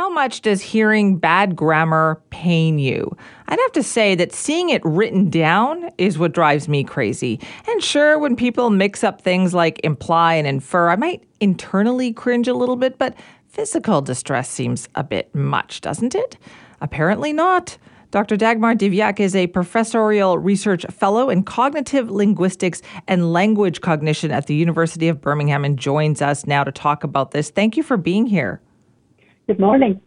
How much does hearing bad grammar pain you? I'd have to say that seeing it written down is what drives me crazy. And sure, when people mix up things like imply and infer, I might internally cringe a little bit, but physical distress seems a bit much, doesn't it? Apparently not. Dr. Dagmar Divjak is a professorial research fellow in cognitive linguistics and language cognition at the University of Birmingham and joins us now to talk about this. Thank you for being here. Good morning.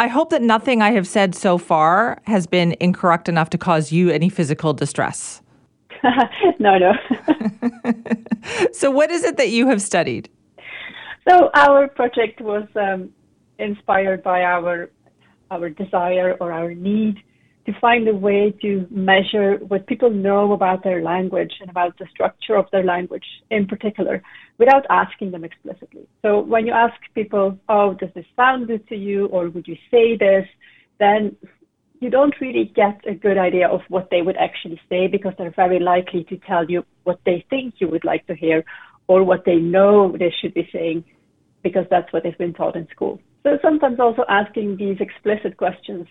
I hope that nothing I have said so far has been incorrect enough to cause you any physical distress. no, no. so, what is it that you have studied? So, our project was um, inspired by our our desire or our need to find a way to measure what people know about their language and about the structure of their language in particular without asking them explicitly. So when you ask people, oh, does this sound good to you or would you say this, then you don't really get a good idea of what they would actually say because they're very likely to tell you what they think you would like to hear or what they know they should be saying because that's what they've been taught in school. So sometimes also asking these explicit questions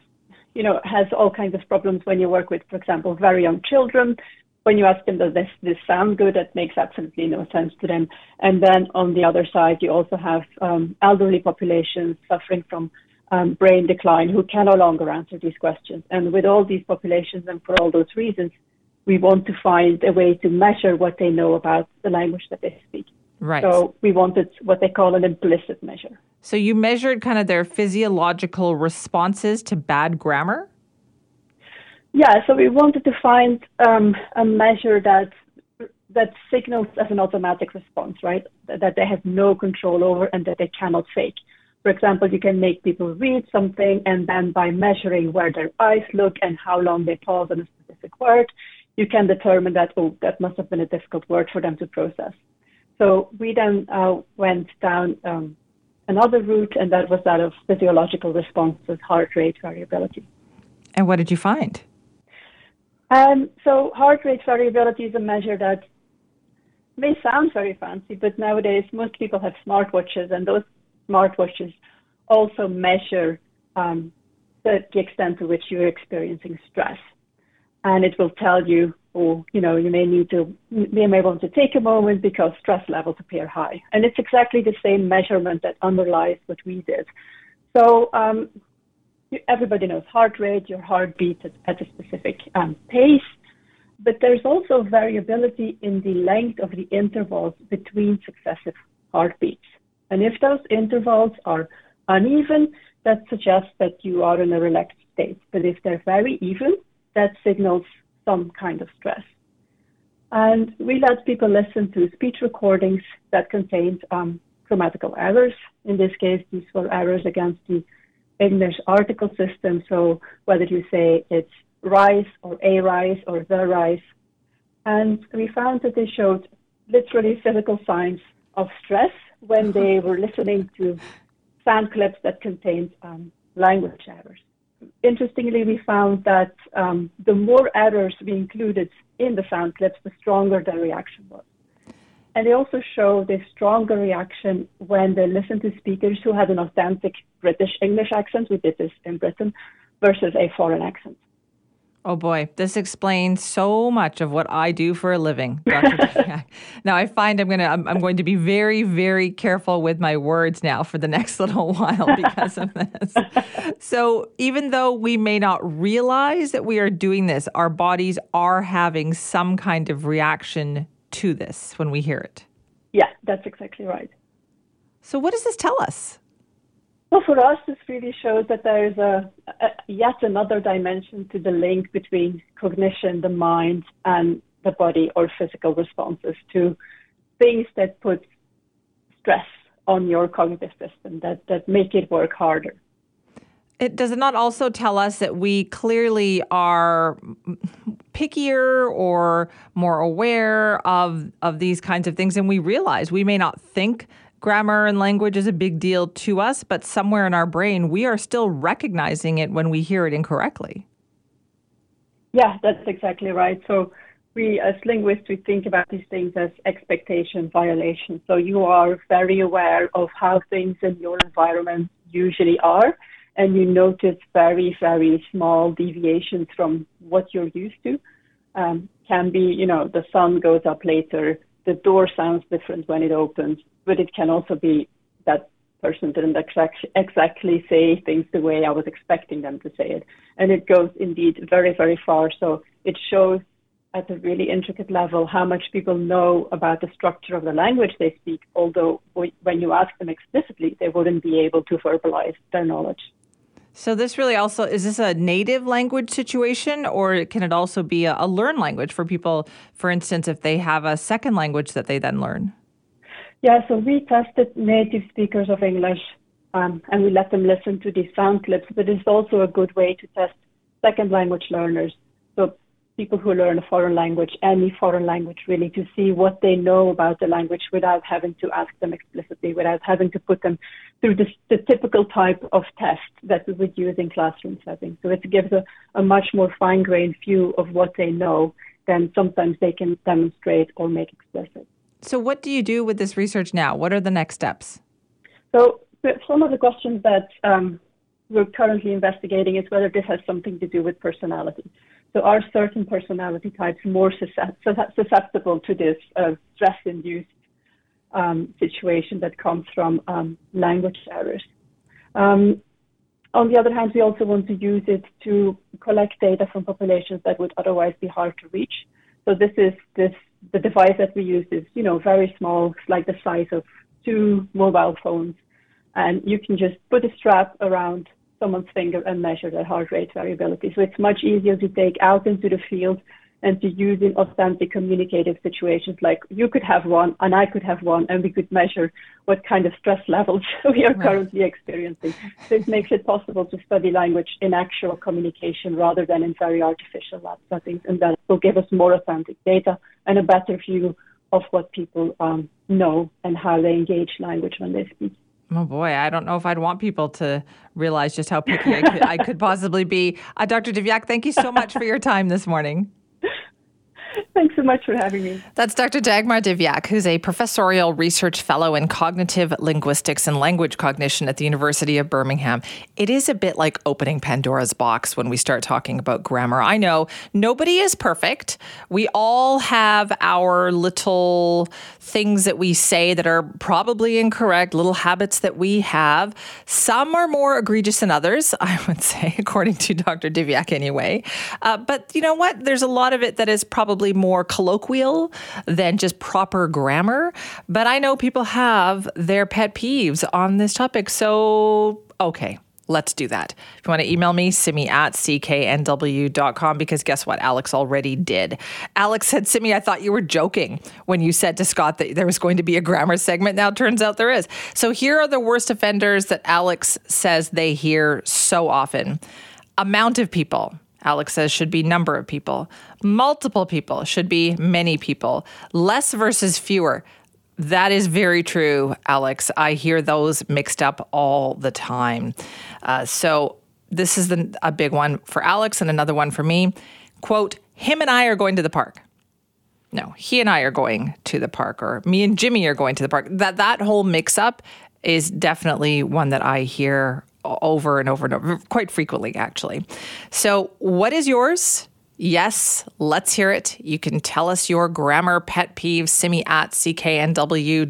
you know, has all kinds of problems when you work with, for example, very young children. When you ask them, does this, this sound good? That makes absolutely no sense to them. And then on the other side, you also have um, elderly populations suffering from um, brain decline who can no longer answer these questions. And with all these populations and for all those reasons, we want to find a way to measure what they know about the language that they speak. Right. So we wanted what they call an implicit measure. So you measured kind of their physiological responses to bad grammar? Yeah, so we wanted to find um, a measure that that signals as an automatic response, right? That they have no control over and that they cannot fake. For example, you can make people read something and then by measuring where their eyes look and how long they pause on a specific word, you can determine that, oh, that must have been a difficult word for them to process. So we then uh, went down um, another route, and that was that of physiological responses, heart rate variability. And what did you find? Um, so heart rate variability is a measure that may sound very fancy, but nowadays most people have smartwatches, and those smartwatches also measure um, the, the extent to which you're experiencing stress. And it will tell you or you know you may need to you may want to take a moment because stress levels appear high. And it's exactly the same measurement that underlies what we did. So um, everybody knows heart rate your heart beats at, at a specific um, pace. But there's also variability in the length of the intervals between successive heartbeats. And if those intervals are uneven that suggests that you are in a relaxed state. But if they're very even that signals some kind of stress. And we let people listen to speech recordings that contained um, grammatical errors. In this case, these were errors against the English article system. So whether you say it's rice or a rice or the rice. And we found that they showed literally physical signs of stress when they were listening to sound clips that contained um, language errors interestingly, we found that um, the more errors we included in the sound clips, the stronger the reaction was. And they also showed a stronger reaction when they listened to speakers who had an authentic British English accent. We did this in Britain versus a foreign accent. Oh boy, this explains so much of what I do for a living, now I find I'm gonna I'm, I'm, going to be very very careful with my words now for the next little while because of this. so even though we may not realize that we are doing this, our bodies are having some kind of reaction to this when we hear it. Yeah, that's exactly right. So what does this tell us? Well, for us, this really shows that there is a, a, yet another dimension to the link between cognition, the mind, and the body or physical responses to things that put stress on your cognitive system that, that make it work harder. It does it not also tell us that we clearly are pickier or more aware of of these kinds of things and we realize we may not think grammar and language is a big deal to us, but somewhere in our brain we are still recognizing it when we hear it incorrectly. Yeah, that's exactly right. So we as linguists we think about these things as expectation violations. So you are very aware of how things in your environment usually are and you notice very, very small deviations from what you're used to. Um, can be, you know, the sun goes up later, the door sounds different when it opens, but it can also be that person didn't exact, exactly say things the way I was expecting them to say it. And it goes indeed very, very far. So it shows at a really intricate level how much people know about the structure of the language they speak, although when you ask them explicitly, they wouldn't be able to verbalize their knowledge. So this really also is this a native language situation, or can it also be a, a learned language for people? For instance, if they have a second language that they then learn. Yeah, so we tested native speakers of English, um, and we let them listen to these sound clips. But it's also a good way to test second language learners. So people who learn a foreign language, any foreign language really, to see what they know about the language without having to ask them explicitly, without having to put them through the, the typical type of test that we would use in classroom settings. So it gives a, a much more fine-grained view of what they know than sometimes they can demonstrate or make explicit. So what do you do with this research now? What are the next steps? So some of the questions that um, we're currently investigating is whether this has something to do with personality. So are certain personality types more susceptible to this uh, stress-induced um, situation that comes from um, language errors? Um, on the other hand, we also want to use it to collect data from populations that would otherwise be hard to reach. So this is this the device that we use is you know very small, like the size of two mobile phones, and you can just put a strap around someone's finger and measure their heart rate variability. So it's much easier to take out into the field and to use in authentic communicative situations like you could have one and I could have one and we could measure what kind of stress levels we are right. currently experiencing. So it makes it possible to study language in actual communication rather than in very artificial lab settings and that will give us more authentic data and a better view of what people um, know and how they engage language when they speak. Oh boy, I don't know if I'd want people to realize just how picky I could, I could possibly be. Uh, Dr. Divjak, thank you so much for your time this morning. Thanks so much for having me. That's Dr. Dagmar Divjak, who's a professorial research fellow in cognitive linguistics and language cognition at the University of Birmingham. It is a bit like opening Pandora's box when we start talking about grammar. I know nobody is perfect. We all have our little things that we say that are probably incorrect, little habits that we have. Some are more egregious than others, I would say, according to Dr. Divjak anyway. Uh, but you know what? There's a lot of it that is probably more colloquial than just proper grammar. But I know people have their pet peeves on this topic. So, okay. Let's do that. If you want to email me, simi at cknw.com because guess what? Alex already did. Alex said, Simi, I thought you were joking when you said to Scott that there was going to be a grammar segment. Now turns out there is. So here are the worst offenders that Alex says they hear so often amount of people. Alex says should be number of people. Multiple people should be many people. Less versus fewer. That is very true, Alex. I hear those mixed up all the time. Uh, so this is the, a big one for Alex and another one for me. Quote, him and I are going to the park. No, he and I are going to the park, or me and Jimmy are going to the park. That that whole mix up is definitely one that I hear over and over and over, quite frequently, actually. So, what is yours? Yes, let's hear it. You can tell us your grammar pet peeve, simi at cknw.com.